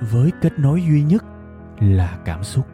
với kết nối duy nhất là cảm xúc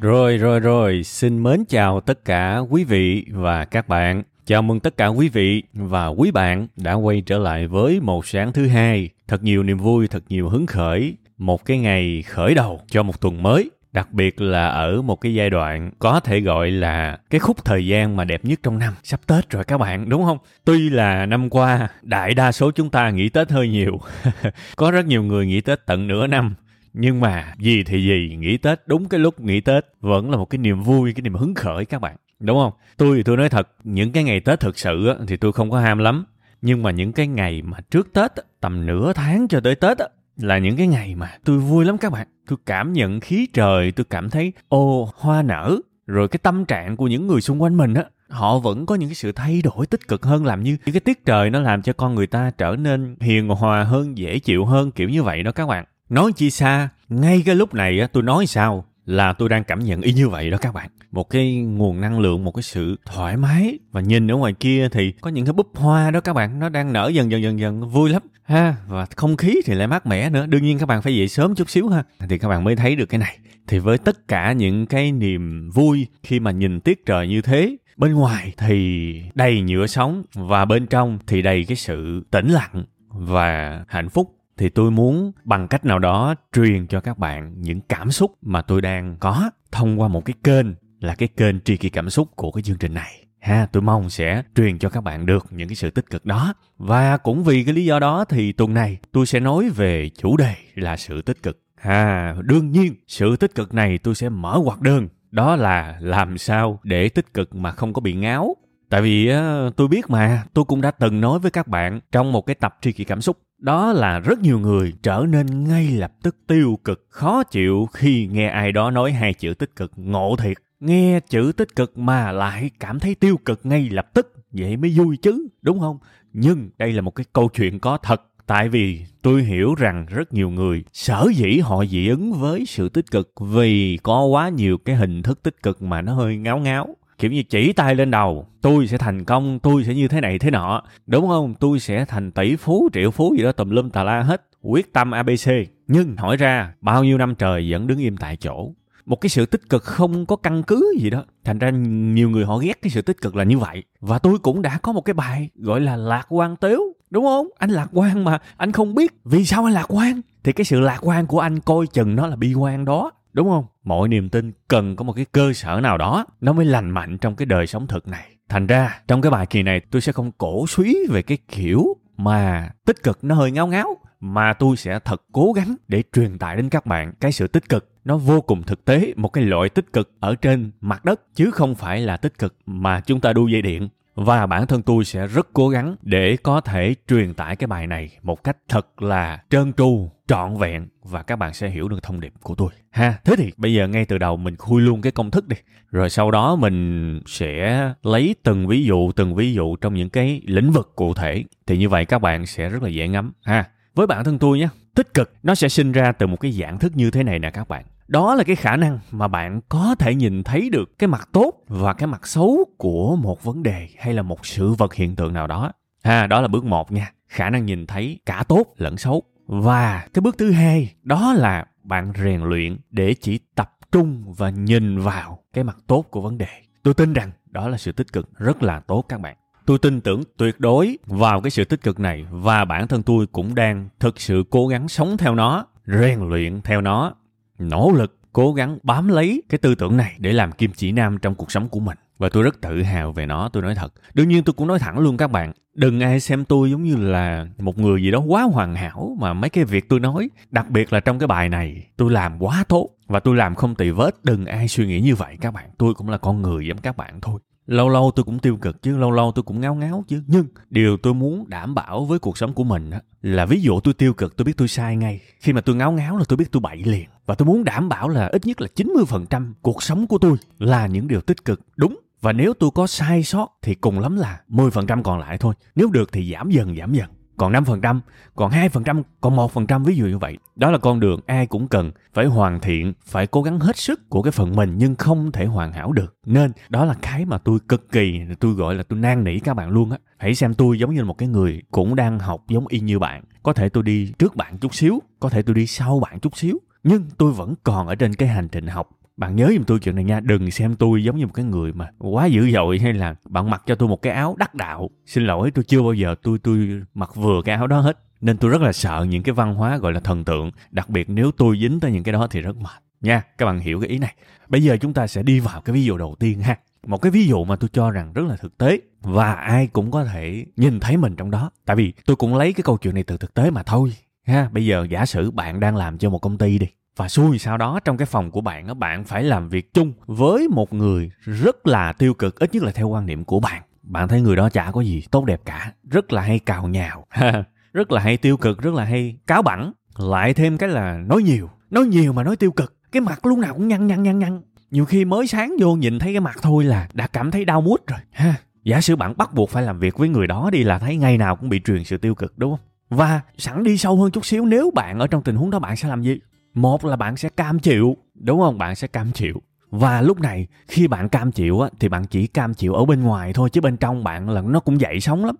Rồi rồi rồi, xin mến chào tất cả quý vị và các bạn. Chào mừng tất cả quý vị và quý bạn đã quay trở lại với một sáng thứ hai. Thật nhiều niềm vui, thật nhiều hứng khởi. Một cái ngày khởi đầu cho một tuần mới. Đặc biệt là ở một cái giai đoạn có thể gọi là cái khúc thời gian mà đẹp nhất trong năm. Sắp Tết rồi các bạn, đúng không? Tuy là năm qua, đại đa số chúng ta nghỉ Tết hơi nhiều. có rất nhiều người nghỉ Tết tận nửa năm nhưng mà gì thì gì nghỉ tết đúng cái lúc nghỉ tết vẫn là một cái niềm vui cái niềm hứng khởi các bạn đúng không tôi thì tôi nói thật những cái ngày tết thực sự thì tôi không có ham lắm nhưng mà những cái ngày mà trước tết tầm nửa tháng cho tới tết là những cái ngày mà tôi vui lắm các bạn. Tôi cảm nhận khí trời tôi cảm thấy ô hoa nở. Rồi cái tâm trạng của những người xung quanh mình á họ vẫn có những cái sự thay đổi tích cực hơn làm như những cái tiết trời nó làm cho con người ta trở nên hiền hòa hơn dễ chịu hơn kiểu như vậy đó các bạn. Nói chi xa, ngay cái lúc này á, tôi nói sao? Là tôi đang cảm nhận y như vậy đó các bạn. Một cái nguồn năng lượng, một cái sự thoải mái và nhìn ở ngoài kia thì có những cái búp hoa đó các bạn, nó đang nở dần dần dần dần vui lắm ha và không khí thì lại mát mẻ nữa. Đương nhiên các bạn phải dậy sớm chút xíu ha thì các bạn mới thấy được cái này. Thì với tất cả những cái niềm vui khi mà nhìn tiết trời như thế bên ngoài thì đầy nhựa sống và bên trong thì đầy cái sự tĩnh lặng và hạnh phúc thì tôi muốn bằng cách nào đó truyền cho các bạn những cảm xúc mà tôi đang có thông qua một cái kênh là cái kênh tri kỷ cảm xúc của cái chương trình này. Ha, tôi mong sẽ truyền cho các bạn được những cái sự tích cực đó. Và cũng vì cái lý do đó thì tuần này tôi sẽ nói về chủ đề là sự tích cực. Ha, đương nhiên, sự tích cực này tôi sẽ mở hoạt đơn. Đó là làm sao để tích cực mà không có bị ngáo tại vì tôi biết mà, tôi cũng đã từng nói với các bạn trong một cái tập tri kỷ cảm xúc. Đó là rất nhiều người trở nên ngay lập tức tiêu cực, khó chịu khi nghe ai đó nói hai chữ tích cực. Ngộ thiệt, nghe chữ tích cực mà lại cảm thấy tiêu cực ngay lập tức, vậy mới vui chứ, đúng không? Nhưng đây là một cái câu chuyện có thật, tại vì tôi hiểu rằng rất nhiều người sở dĩ họ dị ứng với sự tích cực vì có quá nhiều cái hình thức tích cực mà nó hơi ngáo ngáo kiểu như chỉ tay lên đầu, tôi sẽ thành công, tôi sẽ như thế này thế nọ. Đúng không? Tôi sẽ thành tỷ phú, triệu phú gì đó, tùm lum tà la hết. Quyết tâm abc nhưng hỏi ra, bao nhiêu năm trời vẫn đứng im tại chỗ? Một cái sự tích cực không có căn cứ gì đó. Thành ra nhiều người họ ghét cái sự tích cực là như vậy. Và tôi cũng đã có một cái bài gọi là lạc quan tếu đúng không? Anh lạc quan mà, anh không biết vì sao anh lạc quan. Thì cái sự lạc quan của anh coi chừng nó là bi quan đó. Đúng không? Mọi niềm tin cần có một cái cơ sở nào đó, nó mới lành mạnh trong cái đời sống thực này. Thành ra, trong cái bài kỳ này, tôi sẽ không cổ suý về cái kiểu mà tích cực nó hơi ngáo ngáo, mà tôi sẽ thật cố gắng để truyền tải đến các bạn cái sự tích cực. Nó vô cùng thực tế, một cái loại tích cực ở trên mặt đất, chứ không phải là tích cực mà chúng ta đu dây điện. Và bản thân tôi sẽ rất cố gắng để có thể truyền tải cái bài này một cách thật là trơn tru trọn vẹn và các bạn sẽ hiểu được thông điệp của tôi. Ha, thế thì bây giờ ngay từ đầu mình khui luôn cái công thức đi. Rồi sau đó mình sẽ lấy từng ví dụ, từng ví dụ trong những cái lĩnh vực cụ thể. Thì như vậy các bạn sẽ rất là dễ ngắm. Ha, với bản thân tôi nhé, tích cực, nó sẽ sinh ra từ một cái dạng thức như thế này nè các bạn. Đó là cái khả năng mà bạn có thể nhìn thấy được cái mặt tốt và cái mặt xấu của một vấn đề hay là một sự vật hiện tượng nào đó. Ha, đó là bước một nha. Khả năng nhìn thấy cả tốt lẫn xấu và cái bước thứ hai, đó là bạn rèn luyện để chỉ tập trung và nhìn vào cái mặt tốt của vấn đề. Tôi tin rằng đó là sự tích cực rất là tốt các bạn. Tôi tin tưởng tuyệt đối vào cái sự tích cực này và bản thân tôi cũng đang thực sự cố gắng sống theo nó, rèn luyện theo nó, nỗ lực cố gắng bám lấy cái tư tưởng này để làm kim chỉ nam trong cuộc sống của mình và tôi rất tự hào về nó, tôi nói thật. Đương nhiên tôi cũng nói thẳng luôn các bạn, đừng ai xem tôi giống như là một người gì đó quá hoàn hảo mà mấy cái việc tôi nói. Đặc biệt là trong cái bài này, tôi làm quá tốt và tôi làm không tì vết, đừng ai suy nghĩ như vậy các bạn. Tôi cũng là con người giống các bạn thôi. Lâu lâu tôi cũng tiêu cực chứ, lâu lâu tôi cũng ngáo ngáo chứ. Nhưng điều tôi muốn đảm bảo với cuộc sống của mình á, là ví dụ tôi tiêu cực, tôi biết tôi sai ngay. Khi mà tôi ngáo ngáo là tôi biết tôi bậy liền. Và tôi muốn đảm bảo là ít nhất là 90% cuộc sống của tôi là những điều tích cực. Đúng và nếu tôi có sai sót thì cùng lắm là 10% còn lại thôi. Nếu được thì giảm dần giảm dần. Còn 5%, còn 2%, còn 1% ví dụ như vậy. Đó là con đường ai cũng cần phải hoàn thiện, phải cố gắng hết sức của cái phần mình nhưng không thể hoàn hảo được. Nên đó là cái mà tôi cực kỳ, tôi gọi là tôi nan nỉ các bạn luôn á. Hãy xem tôi giống như một cái người cũng đang học giống y như bạn. Có thể tôi đi trước bạn chút xíu, có thể tôi đi sau bạn chút xíu. Nhưng tôi vẫn còn ở trên cái hành trình học bạn nhớ giùm tôi chuyện này nha, đừng xem tôi giống như một cái người mà quá dữ dội hay là bạn mặc cho tôi một cái áo đắc đạo. Xin lỗi, tôi chưa bao giờ, tôi tôi mặc vừa cái áo đó hết. Nên tôi rất là sợ những cái văn hóa gọi là thần tượng, đặc biệt nếu tôi dính tới những cái đó thì rất mệt. Nha, các bạn hiểu cái ý này. Bây giờ chúng ta sẽ đi vào cái ví dụ đầu tiên ha. Một cái ví dụ mà tôi cho rằng rất là thực tế và ai cũng có thể nhìn thấy mình trong đó. Tại vì tôi cũng lấy cái câu chuyện này từ thực tế mà thôi, ha. Bây giờ giả sử bạn đang làm cho một công ty đi và xui sau đó trong cái phòng của bạn bạn phải làm việc chung với một người rất là tiêu cực, ít nhất là theo quan niệm của bạn. Bạn thấy người đó chả có gì tốt đẹp cả, rất là hay cào nhào, rất là hay tiêu cực, rất là hay cáo bẩn lại thêm cái là nói nhiều nói nhiều mà nói tiêu cực. Cái mặt lúc nào cũng nhăn nhăn nhăn nhăn. Nhiều khi mới sáng vô nhìn thấy cái mặt thôi là đã cảm thấy đau mút rồi, ha. Giả sử bạn bắt buộc phải làm việc với người đó đi là thấy ngày nào cũng bị truyền sự tiêu cực, đúng không? Và sẵn đi sâu hơn chút xíu, nếu bạn ở trong tình huống đó, bạn sẽ làm gì? Một là bạn sẽ cam chịu, đúng không? Bạn sẽ cam chịu. Và lúc này, khi bạn cam chịu á, thì bạn chỉ cam chịu ở bên ngoài thôi, chứ bên trong bạn là nó cũng dậy sóng lắm.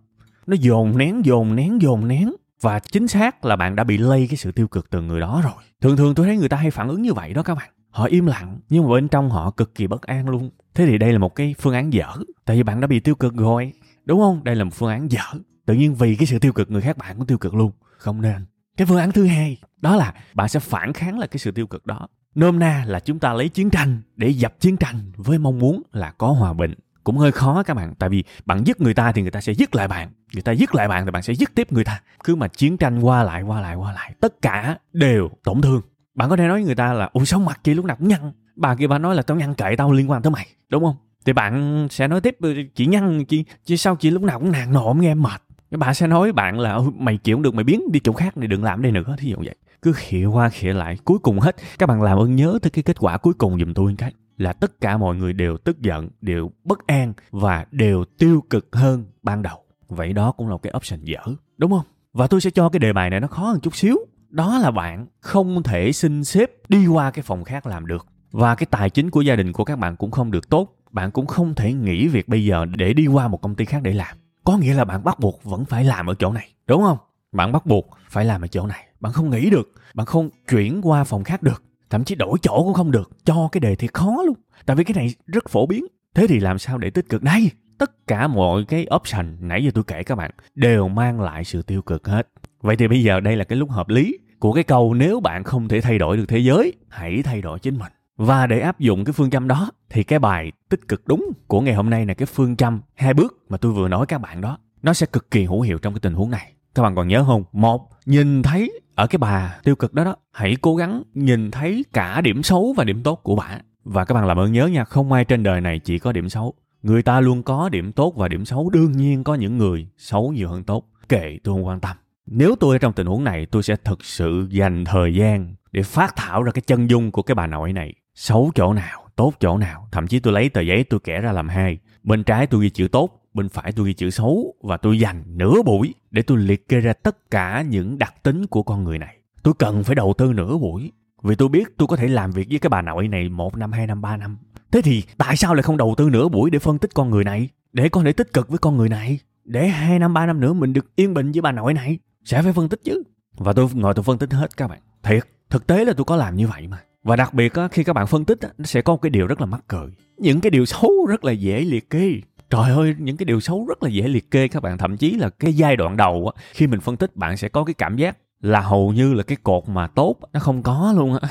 Nó dồn nén dồn nén dồn nén. Và chính xác là bạn đã bị lây cái sự tiêu cực từ người đó rồi. Thường thường tôi thấy người ta hay phản ứng như vậy đó các bạn. Họ im lặng, nhưng mà bên trong họ cực kỳ bất an luôn. Thế thì đây là một cái phương án dở. Tại vì bạn đã bị tiêu cực rồi, đúng không? Đây là một phương án dở. Tự nhiên vì cái sự tiêu cực, người khác bạn cũng tiêu cực luôn. Không nên cái phương án thứ hai đó là bạn sẽ phản kháng lại cái sự tiêu cực đó. Nôm na là chúng ta lấy chiến tranh để dập chiến tranh với mong muốn là có hòa bình. Cũng hơi khó các bạn tại vì bạn giết người ta thì người ta sẽ giết lại bạn. Người ta giết lại bạn thì bạn sẽ giết tiếp người ta. Cứ mà chiến tranh qua lại qua lại qua lại tất cả đều tổn thương. Bạn có thể nói với người ta là ủa sao mặt chị lúc nào cũng nhăn. Bà kia bà nói là tao nhăn kệ tao liên quan tới mày. Đúng không? Thì bạn sẽ nói tiếp chị nhăn chị, chị sao chị lúc nào cũng nàng nộm nghe mệt cái bà sẽ nói bạn là mày chịu không được, mày biến đi chỗ khác này đừng làm đây nữa. Thí dụ vậy. Cứ khịa qua khịa lại, cuối cùng hết. Các bạn làm ơn nhớ tới cái kết quả cuối cùng giùm tôi cái, là tất cả mọi người đều tức giận, đều bất an và đều tiêu cực hơn ban đầu. Vậy đó cũng là một cái option dở, đúng không? Và tôi sẽ cho cái đề bài này nó khó hơn chút xíu. Đó là bạn không thể xin xếp đi qua cái phòng khác làm được. Và cái tài chính của gia đình của các bạn cũng không được tốt. Bạn cũng không thể nghỉ việc bây giờ để đi qua một công ty khác để làm có nghĩa là bạn bắt buộc vẫn phải làm ở chỗ này, đúng không? Bạn bắt buộc phải làm ở chỗ này. Bạn không nghĩ được, bạn không chuyển qua phòng khác được, thậm chí đổi chỗ cũng không được, cho cái đề thiệt khó luôn. Tại vì cái này rất phổ biến. Thế thì làm sao để tích cực? Đây, tất cả mọi cái option nãy giờ tôi kể các bạn đều mang lại sự tiêu cực hết. Vậy thì bây giờ đây là cái lúc hợp lý của cái câu, nếu bạn không thể thay đổi được thế giới, hãy thay đổi chính mình và để áp dụng cái phương châm đó thì cái bài tích cực đúng của ngày hôm nay là cái phương châm hai bước mà tôi vừa nói các bạn đó. Nó sẽ cực kỳ hữu hiệu trong cái tình huống này. Các bạn còn nhớ không? Một, nhìn thấy ở cái bà tiêu cực đó đó, hãy cố gắng nhìn thấy cả điểm xấu và điểm tốt của bà. Và các bạn làm ơn nhớ nha, không ai trên đời này chỉ có điểm xấu. Người ta luôn có điểm tốt và điểm xấu, đương nhiên có những người xấu nhiều hơn tốt. Kệ tôi không quan tâm. Nếu tôi ở trong tình huống này, tôi sẽ thực sự dành thời gian để phát thảo ra cái chân dung của cái bà nội này xấu chỗ nào, tốt chỗ nào. Thậm chí tôi lấy tờ giấy tôi kẻ ra làm hai. Bên trái tôi ghi chữ tốt, bên phải tôi ghi chữ xấu và tôi dành nửa buổi để tôi liệt kê ra tất cả những đặc tính của con người này. Tôi cần phải đầu tư nửa buổi vì tôi biết tôi có thể làm việc với cái bà nội này một năm, hai năm, ba năm. Thế thì tại sao lại không đầu tư nửa buổi để phân tích con người này? Để có thể tích cực với con người này? Để hai năm, ba năm nữa mình được yên bình với bà nội này? Sẽ phải phân tích chứ. Và tôi ngồi tôi phân tích hết các bạn. Thiệt, thực tế là tôi có làm như vậy mà và đặc biệt khi các bạn phân tích nó sẽ có một cái điều rất là mắc cười. Những cái điều xấu rất là dễ liệt kê. Trời ơi, những cái điều xấu rất là dễ liệt kê các bạn. Thậm chí là cái giai đoạn đầu khi mình phân tích bạn sẽ có cái cảm giác là hầu như là cái cột mà tốt nó không có luôn á.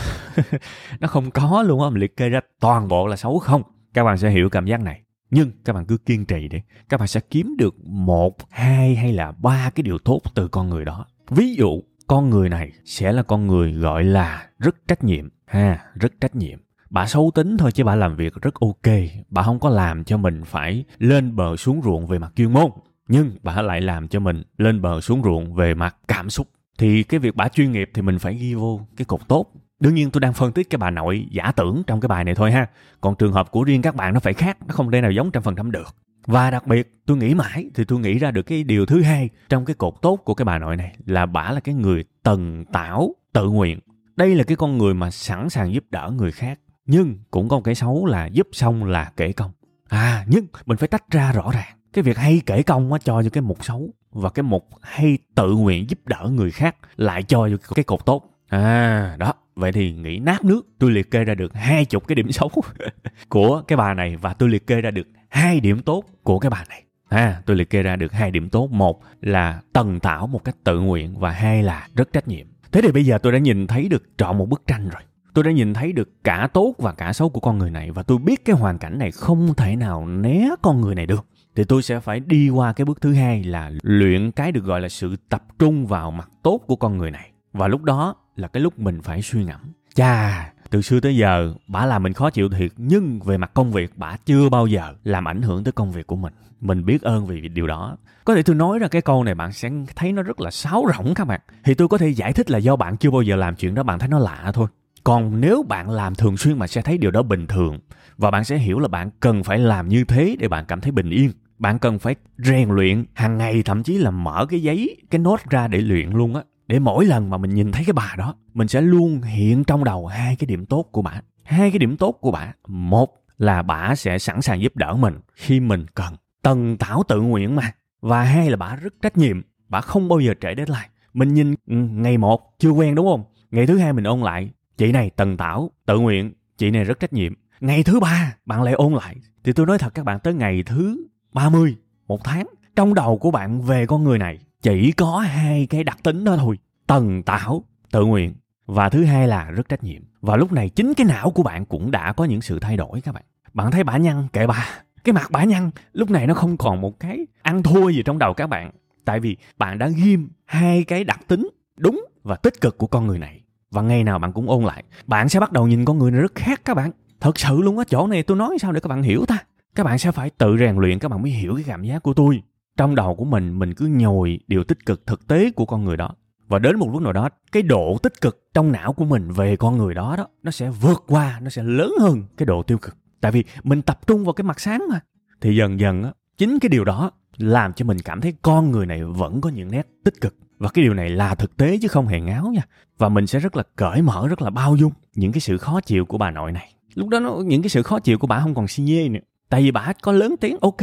nó không có luôn á, mình liệt kê ra toàn bộ là xấu không. Các bạn sẽ hiểu cảm giác này. nhưng các bạn cứ kiên trì đi các bạn sẽ kiếm được một hai hay là ba cái điều tốt từ con người đó ví dụ con người này sẽ là con người gọi là rất trách nhiệm ha, rất trách nhiệm. Bà xấu tính thôi chứ bà làm việc rất ok. Bà không có làm cho mình phải lên bờ xuống ruộng về mặt chuyên môn. Nhưng bà lại làm cho mình lên bờ xuống ruộng về mặt cảm xúc. Thì cái việc bà chuyên nghiệp thì mình phải ghi vô cái cột tốt. Đương nhiên tôi đang phân tích cái bà nội giả tưởng trong cái bài này thôi ha. Còn trường hợp của riêng các bạn nó phải khác, nó không thể nào giống trăm phần trăm được. Và đặc biệt, tôi nghĩ mãi thì tôi nghĩ ra được cái điều thứ hai trong cái cột tốt của cái bà nội này là bà là cái người tần tảo, tự nguyện đây là cái con người mà sẵn sàng giúp đỡ người khác, nhưng cũng có một cái xấu là giúp xong là kể công. À nhưng mình phải tách ra rõ ràng. Cái việc hay kể công á, cho cho cái mục xấu, và cái mục hay tự nguyện giúp đỡ người khác lại cho vô cái cột tốt. À đó, vậy thì nghĩ nát nước. Tôi liệt kê ra được hai chục cái điểm xấu của cái bà này, và tôi liệt kê ra được hai điểm tốt của cái bà này. À tôi liệt kê ra được hai điểm tốt. Một là tần tảo một cách tự nguyện, và hai là rất trách nhiệm thế thì bây giờ tôi đã nhìn thấy được trọn một bức tranh rồi. Tôi đã nhìn thấy được cả tốt và cả xấu của con người này và tôi biết cái hoàn cảnh này không thể nào né con người này được. Thì tôi sẽ phải đi qua cái bước thứ hai là luyện cái được gọi là sự tập trung vào mặt tốt của con người này. Và lúc đó là cái lúc mình phải suy ngẫm. Chà từ xưa tới giờ bà làm mình khó chịu thiệt, nhưng về mặt công việc bà chưa bao giờ làm ảnh hưởng tới công việc của mình. Mình biết ơn vì điều đó. Có thể tôi nói ra cái câu này, bạn sẽ thấy nó rất là sáo rỗng các bạn. Thì tôi có thể giải thích là do bạn chưa bao giờ làm chuyện đó, bạn thấy nó lạ thôi. Còn nếu bạn làm thường xuyên mà sẽ thấy điều đó bình thường, và bạn sẽ hiểu là bạn cần phải làm như thế để bạn cảm thấy bình yên. Bạn cần phải rèn luyện hàng ngày, thậm chí là mở cái giấy, cái nốt ra để luyện luôn á để mỗi lần mà mình nhìn thấy cái bà đó, mình sẽ luôn hiện trong đầu hai cái điểm tốt của bà. Hai cái điểm tốt của bà. Một là bà sẽ sẵn sàng giúp đỡ mình khi mình cần. Tần tảo tự nguyện mà. Và hai là bà rất trách nhiệm. Bà không bao giờ trễ deadline. Mình nhìn ừ, ngày một, chưa quen đúng không? Ngày thứ hai mình ôn lại. Chị này tần tảo, tự nguyện. Chị này rất trách nhiệm. Ngày thứ ba, bạn lại ôn lại. Thì tôi nói thật các bạn, tới ngày thứ 30 một tháng, trong đầu của bạn về con người này chỉ có hai cái đặc tính đó thôi, tần tảo, tự nguyện. Và thứ hai là rất trách nhiệm. Và lúc này chính cái não của bạn cũng đã có những sự thay đổi các bạn. Bạn thấy bả nhăn, kệ bà cái mặt bả nhăn, lúc này nó không còn một cái ăn thua gì trong đầu các bạn. Tại vì bạn đã ghim hai cái đặc tính đúng và tích cực của con người này. Và ngày nào bạn cũng ôn lại. Bạn sẽ bắt đầu nhìn con người này rất khác các bạn. Thật sự luôn á, chỗ này tôi nói sao để các bạn hiểu ta. Các bạn sẽ phải tự rèn luyện, các bạn mới hiểu cái cảm giác của tôi trong đầu của mình mình cứ nhồi điều tích cực thực tế của con người đó. Và đến một lúc nào đó cái độ tích cực trong não của mình về con người đó đó nó sẽ vượt qua nó sẽ lớn hơn cái độ tiêu cực. Tại vì mình tập trung vào cái mặt sáng mà. Thì dần dần á chính cái điều đó làm cho mình cảm thấy con người này vẫn có những nét tích cực. Và cái điều này là thực tế chứ không hề ngáo nha. Và mình sẽ rất là cởi mở rất là bao dung những cái sự khó chịu của bà nội này. Lúc đó nó, những cái sự khó chịu của bà không còn xi nhê nữa. Tại vì bà có lớn tiếng ok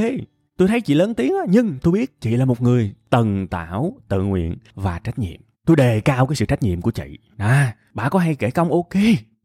tôi thấy chị lớn tiếng á, nhưng tôi biết chị là một người tần tảo, tự nguyện và trách nhiệm. Tôi đề cao cái sự trách nhiệm của chị. À bà có hay kể công? Ok,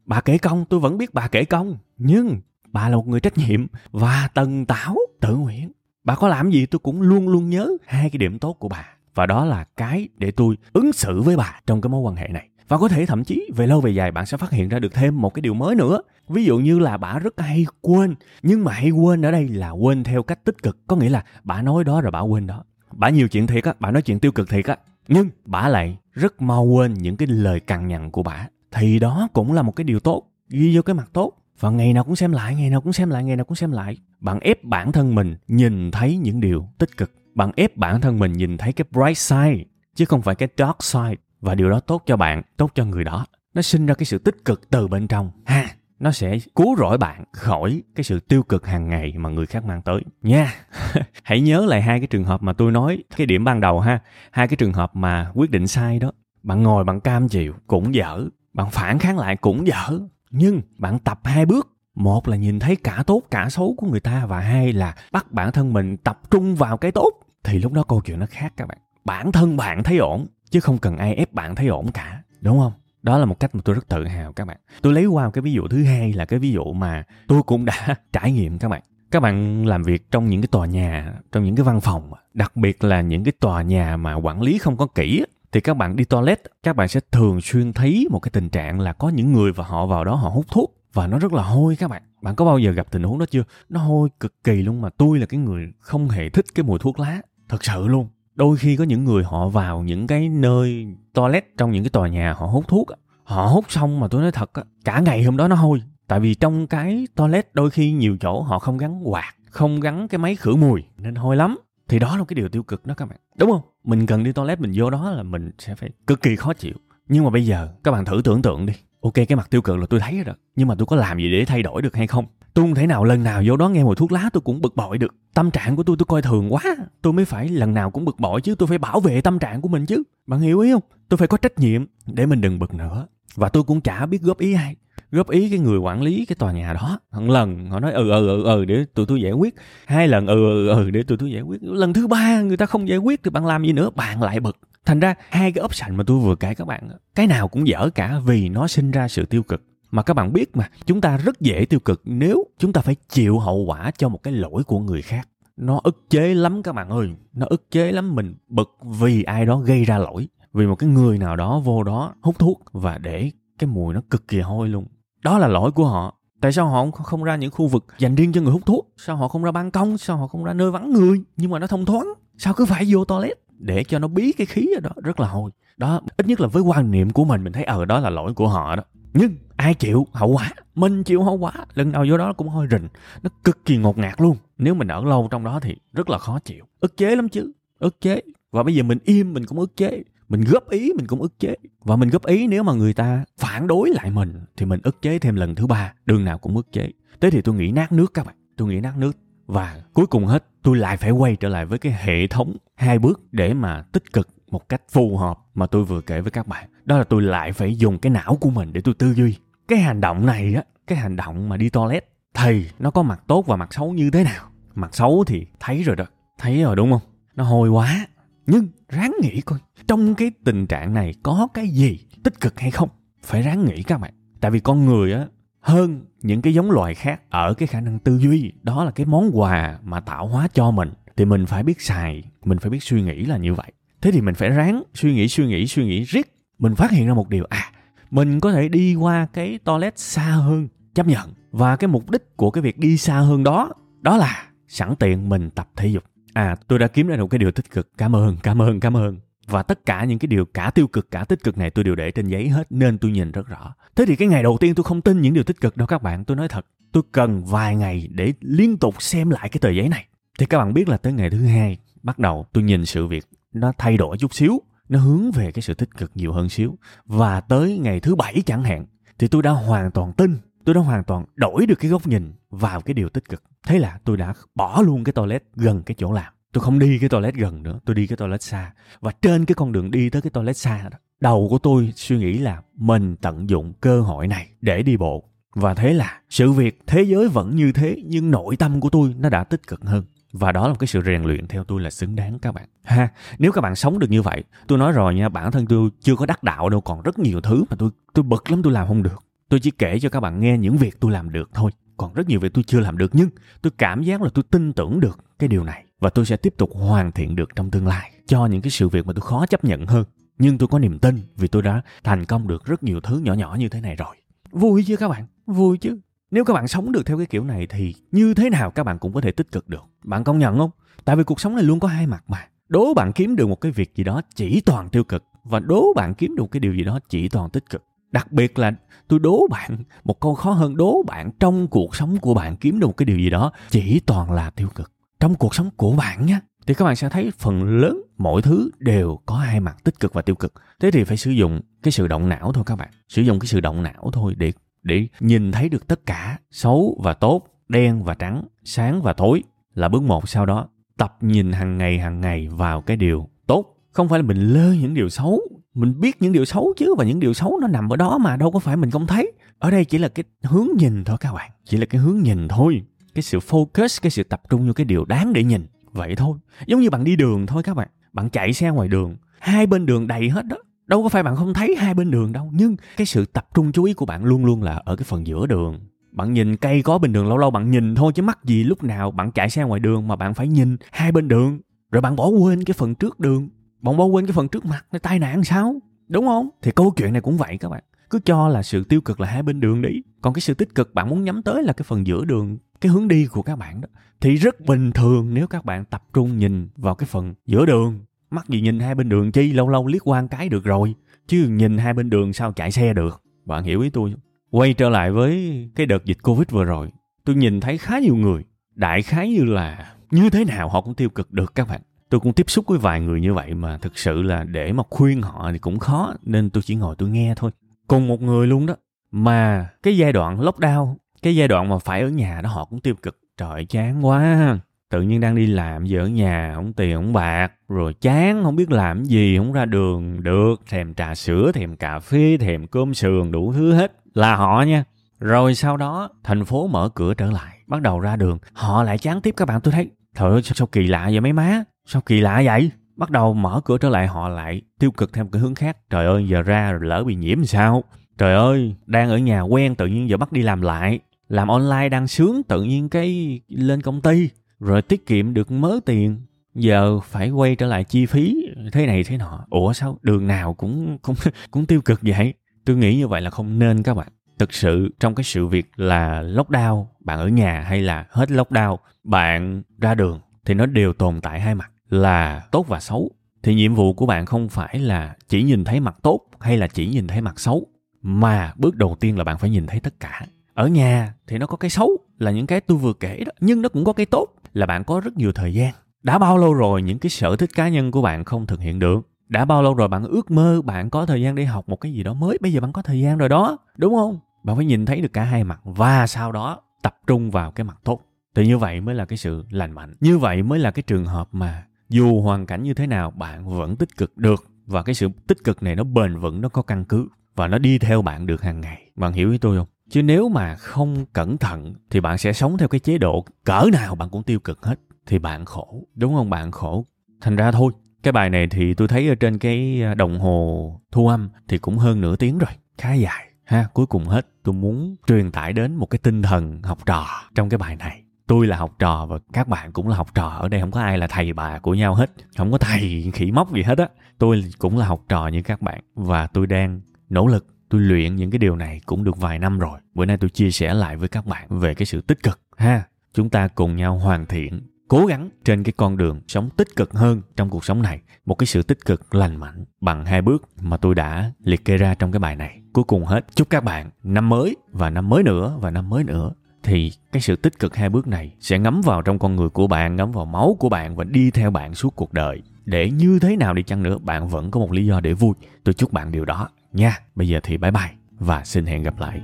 bà kể công, tôi vẫn biết bà kể công. Nhưng bà là một người trách nhiệm và tần tảo, tự nguyện. Bà có làm gì tôi cũng luôn luôn nhớ hai cái điểm tốt của bà. Và đó là cái để tôi ứng xử với bà trong cái mối quan hệ này và có thể thậm chí về lâu về dài bạn sẽ phát hiện ra được thêm một cái điều mới nữa. Ví dụ như là bà rất hay quên, nhưng mà hay quên ở đây là quên theo cách tích cực. Có nghĩa là bà nói đó rồi bà quên đó. Bà nhiều chuyện thiệt á, bà nói chuyện tiêu cực thiệt á, nhưng bà lại rất mau quên những cái lời cằn nhằn của bà. Thì đó cũng là một cái điều tốt, ghi vô cái mặt tốt. Và ngày nào cũng xem lại, ngày nào cũng xem lại, ngày nào cũng xem lại. Bạn ép bản thân mình nhìn thấy những điều tích cực. Bạn ép bản thân mình nhìn thấy cái bright side, chứ không phải cái dark side và điều đó tốt cho bạn tốt cho người đó. Nó sinh ra cái sự tích cực từ bên trong. Ha. Nó sẽ cứu rỗi bạn khỏi cái sự tiêu cực hàng ngày mà người khác mang tới. Nha. Hãy nhớ lại hai cái trường hợp mà tôi nói cái điểm ban đầu ha. Hai cái trường hợp mà quyết định sai đó. Bạn ngồi bạn cam chịu cũng dở. Bạn phản kháng lại cũng dở. Nhưng bạn tập hai bước. Một là nhìn thấy cả tốt cả xấu của người ta và hai là bắt bản thân mình tập trung vào cái tốt. Thì lúc đó câu chuyện nó khác các bạn. Bản thân bạn thấy ổn chứ không cần ai ép bạn thấy ổn cả, đúng không? Đó là một cách mà tôi rất tự hào các bạn. Tôi lấy qua cái ví dụ thứ hai là cái ví dụ mà tôi cũng đã trải nghiệm các bạn. Các bạn làm việc trong những cái tòa nhà, trong những cái văn phòng, đặc biệt là những cái tòa nhà mà quản lý không có kỹ thì các bạn đi toilet, các bạn sẽ thường xuyên thấy một cái tình trạng là có những người và họ vào đó họ hút thuốc và nó rất là hôi các bạn. Bạn có bao giờ gặp tình huống đó chưa? Nó hôi cực kỳ luôn mà tôi là cái người không hề thích cái mùi thuốc lá, thật sự luôn đôi khi có những người họ vào những cái nơi toilet trong những cái tòa nhà họ hút thuốc họ hút xong mà tôi nói thật cả ngày hôm đó nó hôi. Tại vì trong cái toilet đôi khi nhiều chỗ họ không gắn quạt, không gắn cái máy khử mùi, nên hôi lắm. Thì đó là cái điều tiêu cực đó các bạn. Đúng không? Mình cần đi toilet, mình vô đó là mình sẽ phải cực kỳ khó chịu. Nhưng mà bây giờ, các bạn thử tưởng tượng đi. Ok, cái mặt tiêu cực là tôi thấy rồi nhưng mà tôi có làm gì để thay đổi được hay không? Tôi không thể nào lần nào vô đó nghe mùi thuốc lá tôi cũng bực bội được. Tâm trạng của tôi tôi coi thường quá. Tôi mới phải lần nào cũng bực bội chứ, tôi phải bảo vệ tâm trạng của mình chứ. Bạn hiểu ý không? Tôi phải có trách nhiệm để mình đừng bực nữa. Và tôi cũng chả biết góp ý ai. Góp ý cái người quản lý cái tòa nhà đó. Một lần, họ nói ừ ừ ừ ừ để tụi tôi giải quyết. Hai lần ừ ừ ừ, ừ để tụi tôi giải quyết. Lần thứ ba, người ta không giải quyết thì bạn làm gì nữa? Bạn lại bực. Thành ra, hai cái option mà tôi vừa kể các bạn cái nào cũng dở cả vì nó sinh ra sự tiêu cực mà các bạn biết mà chúng ta rất dễ tiêu cực nếu chúng ta phải chịu hậu quả cho một cái lỗi của người khác. Nó ức chế lắm các bạn ơi nó ức chế lắm mình bực vì ai đó gây ra lỗi vì một cái người nào đó vô đó hút thuốc và để cái mùi nó cực kỳ hôi luôn. Đó là lỗi của họ. Tại sao họ không ra những khu vực dành riêng cho người hút thuốc? Sao họ không ra ban công? Sao họ không ra nơi vắng người? Nhưng mà nó thông thoáng. Sao cứ phải vô toilet để cho nó bí cái khí ở đó? Rất là hôi. Đó ít nhất là với quan niệm của mình mình thấy ở ờ, đó là lỗi của họ đó. Nhưng ai chịu? Hậu quả. Mình chịu hậu quả. Lần nào vô đó cũng hơi rình. Nó cực kỳ ngột ngạt luôn. Nếu mình ở lâu trong đó thì rất là khó chịu. Ức chế lắm chứ. Ức chế. Và bây giờ mình im, mình cũng ức chế. Mình góp ý, mình cũng ức chế. Và mình góp ý nếu mà người ta phản đối lại mình thì mình ức chế thêm lần thứ ba. Đường nào cũng ức chế. Thế thì tôi nghĩ nát nước các bạn. Tôi nghĩ nát nước. Và cuối cùng hết, tôi lại phải quay trở lại với cái hệ thống hai bước để mà tích cực một cách phù hợp mà tôi vừa kể với các bạn. Đó là tôi lại phải dùng cái não của mình để tôi tư duy cái hành động này á, cái hành động mà đi toilet thì nó có mặt tốt và mặt xấu như thế nào? Mặt xấu thì thấy rồi đó. Thấy rồi đúng không? Nó hôi quá. Nhưng ráng nghĩ coi, trong cái tình trạng này có cái gì tích cực hay không? Phải ráng nghĩ các bạn. Tại vì con người á, hơn những cái giống loài khác ở cái khả năng tư duy, đó là cái món quà mà tạo hóa cho mình, thì mình phải biết xài, mình phải biết suy nghĩ là như vậy. Thế thì mình phải ráng suy nghĩ suy nghĩ suy nghĩ riết. Mình phát hiện ra một điều à mình có thể đi qua cái toilet xa hơn, chấp nhận. Và cái mục đích của cái việc đi xa hơn đó đó là sẵn tiện mình tập thể dục. À tôi đã kiếm ra được cái điều tích cực. Cảm ơn cảm ơn cảm ơn. Và tất cả những cái điều cả tiêu cực, cả tích cực này tôi đều để trên giấy hết, nên tôi nhìn rất rõ. Thế thì cái ngày đầu tiên tôi không tin những điều tích cực đâu các bạn. Tôi nói thật, tôi cần vài ngày để liên tục xem lại cái tờ giấy này. Thì các bạn biết là tới ngày thứ hai bắt đầu tôi nhìn sự việc nó thay đổi chút xíu nó hướng về cái sự tích cực nhiều hơn xíu. Và tới ngày thứ bảy chẳng hạn, thì tôi đã hoàn toàn tin, tôi đã hoàn toàn đổi được cái góc nhìn vào cái điều tích cực. Thế là tôi đã bỏ luôn cái toilet gần cái chỗ làm. Tôi không đi cái toilet gần nữa, tôi đi cái toilet xa. Và trên cái con đường đi tới cái toilet xa đó, đầu của tôi suy nghĩ là mình tận dụng cơ hội này để đi bộ. Và thế là sự việc thế giới vẫn như thế, nhưng nội tâm của tôi nó đã tích cực hơn và đó là một cái sự rèn luyện theo tôi là xứng đáng các bạn. Ha, nếu các bạn sống được như vậy, tôi nói rồi nha, bản thân tôi chưa có đắc đạo đâu, còn rất nhiều thứ mà tôi tôi bực lắm tôi làm không được. Tôi chỉ kể cho các bạn nghe những việc tôi làm được thôi. Còn rất nhiều việc tôi chưa làm được, nhưng tôi cảm giác là tôi tin tưởng được cái điều này. Và tôi sẽ tiếp tục hoàn thiện được trong tương lai cho những cái sự việc mà tôi khó chấp nhận hơn. Nhưng tôi có niềm tin vì tôi đã thành công được rất nhiều thứ nhỏ nhỏ như thế này rồi. Vui chứ các bạn? Vui chứ nếu các bạn sống được theo cái kiểu này thì như thế nào các bạn cũng có thể tích cực được. Bạn công nhận không? Tại vì cuộc sống này luôn có hai mặt mà. Đố bạn kiếm được một cái việc gì đó chỉ toàn tiêu cực và đố bạn kiếm được cái điều gì đó chỉ toàn tích cực. Đặc biệt là tôi đố bạn một câu khó hơn, đố bạn trong cuộc sống của bạn kiếm được một cái điều gì đó chỉ toàn là tiêu cực. Trong cuộc sống của bạn nhé thì các bạn sẽ thấy phần lớn mọi thứ đều có hai mặt tích cực và tiêu cực. Thế thì phải sử dụng cái sự động não thôi các bạn. Sử dụng cái sự động não thôi để để nhìn thấy được tất cả, xấu và tốt, đen và trắng, sáng và tối, là bước một sau đó. Tập nhìn hàng ngày hàng ngày vào cái điều tốt. Không phải là mình lơ những điều xấu, mình biết những điều xấu chứ, và những điều xấu nó nằm ở đó mà đâu có phải mình không thấy. Ở đây chỉ là cái hướng nhìn thôi các bạn, chỉ là cái hướng nhìn thôi. Cái sự focus, cái sự tập trung vô cái điều đáng để nhìn. Vậy thôi. Giống như bạn đi đường thôi các bạn. Bạn chạy xe ngoài đường, hai bên đường đầy hết đó đâu có phải bạn không thấy hai bên đường đâu, nhưng cái sự tập trung chú ý của bạn luôn luôn là ở cái phần giữa đường. Bạn nhìn cây có bên đường lâu lâu, bạn nhìn thôi chứ mắc gì lúc nào bạn chạy xe ngoài đường mà bạn phải nhìn hai bên đường. Rồi bạn bỏ quên cái phần trước đường. Bạn bỏ quên cái phần trước mặt, nó tai nạn sao? Đúng không? Thì câu chuyện này cũng vậy các bạn. Cứ cho là sự tiêu cực là hai bên đường đi. Còn cái sự tích cực bạn muốn nhắm tới là cái phần giữa đường, cái hướng đi của các bạn đó. Thì rất bình thường nếu các bạn tập trung nhìn vào cái phần giữa đường mắc gì nhìn hai bên đường chi, lâu lâu liếc qua cái được rồi. Chứ nhìn hai bên đường sao chạy xe được? Bạn hiểu ý tôi không? Quay trở lại với cái đợt dịch covid vừa rồi, tôi nhìn thấy khá nhiều người. Đại khái như là như thế nào họ cũng tiêu cực được các bạn. Tôi cũng tiếp xúc với vài người như vậy mà thực sự là để mà khuyên họ thì cũng khó, nên tôi chỉ ngồi tôi nghe thôi. Cùng một người luôn đó. Mà cái giai đoạn lockdown, cái giai đoạn mà phải ở nhà đó họ cũng tiêu cực. Trời, chán quá tự nhiên đang đi làm giờ ở nhà không tiền không bạc rồi chán không biết làm gì không ra đường được. Thèm trà sữa thèm cà phê thèm cơm sườn đủ thứ hết. Là họ nha. Rồi sau đó thành phố mở cửa trở lại bắt đầu ra đường. Họ lại chán tiếp các bạn tôi thấy. Trời ơi sao, sao kỳ lạ vậy mấy má? Sao kỳ lạ vậy? Bắt đầu mở cửa trở lại họ lại tiêu cực theo một cái hướng khác. Trời ơi giờ ra rồi lỡ bị nhiễm sao? Trời ơi đang ở nhà quen tự nhiên giờ bắt đi làm lại. Làm online đang sướng tự nhiên cái lên công ty rồi tiết kiệm được mớ tiền. Giờ phải quay trở lại chi phí, thế này thế nọ. Ủa sao đường nào cũng cũng cũng tiêu cực vậy? Tôi nghĩ như vậy là không nên các bạn. Thực sự, trong cái sự việc là lockdown, bạn ở nhà hay là hết lockdown, bạn ra đường thì nó đều tồn tại hai mặt, là tốt và xấu. Thì nhiệm vụ của bạn không phải là chỉ nhìn thấy mặt tốt hay là chỉ nhìn thấy mặt xấu, mà bước đầu tiên là bạn phải nhìn thấy tất cả. Ở nhà thì nó có cái xấu là những cái tôi vừa kể đó, nhưng nó cũng có cái tốt, là bạn có rất nhiều thời gian. Đã bao lâu rồi những cái sở thích cá nhân của bạn không thực hiện được? Đã bao lâu rồi bạn ước mơ bạn có thời gian để học một cái gì đó mới, bây giờ bạn có thời gian rồi đó, đúng không? Bạn phải nhìn thấy được cả hai mặt và sau đó tập trung vào cái mặt tốt. Thì như vậy mới là cái sự lành mạnh. Như vậy mới là cái trường hợp mà dù hoàn cảnh như thế nào, bạn vẫn tích cực được. Và cái sự tích cực này nó bền vững, nó có căn cứ và nó đi theo bạn được hàng ngày. Bạn hiểu ý tôi không? Chứ nếu mà không cẩn thận thì bạn sẽ sống theo cái chế độ cỡ nào bạn cũng tiêu cực hết, thì bạn khổ. Đúng không bạn? Khổ. Thành ra thôi, cái bài này thì tôi thấy ở trên cái đồng hồ thu âm thì cũng hơn nửa tiếng rồi. Khá dài, ha? Cuối cùng hết, tôi muốn truyền tải đến một cái tinh thần học trò trong cái bài này. Tôi là học trò và các bạn cũng là học trò. Ở đây không có ai là thầy bà của nhau hết. Không có thầy khỉ móc gì hết á. Tôi cũng là học trò như các bạn và tôi đang nỗ lực tôi luyện những cái điều này cũng được vài năm rồi. Bữa nay tôi chia sẻ lại với các bạn về cái sự tích cực, ha. Chúng ta cùng nhau hoàn thiện, cố gắng trên cái con đường sống tích cực hơn trong cuộc sống này. Một cái sự tích cực lành mạnh bằng hai bước mà tôi đã liệt kê ra trong cái bài này. Cuối cùng hết, chúc các bạn năm mới và năm mới nữa và năm mới nữa. Thì cái sự tích cực hai bước này sẽ ngấm vào trong con người của bạn, ngấm vào máu của bạn và đi theo bạn suốt cuộc đời. Để như thế nào đi chăng nữa, bạn vẫn có một lý do để vui. Tôi chúc bạn điều đó nha bây giờ thì bye bye và xin hẹn gặp lại.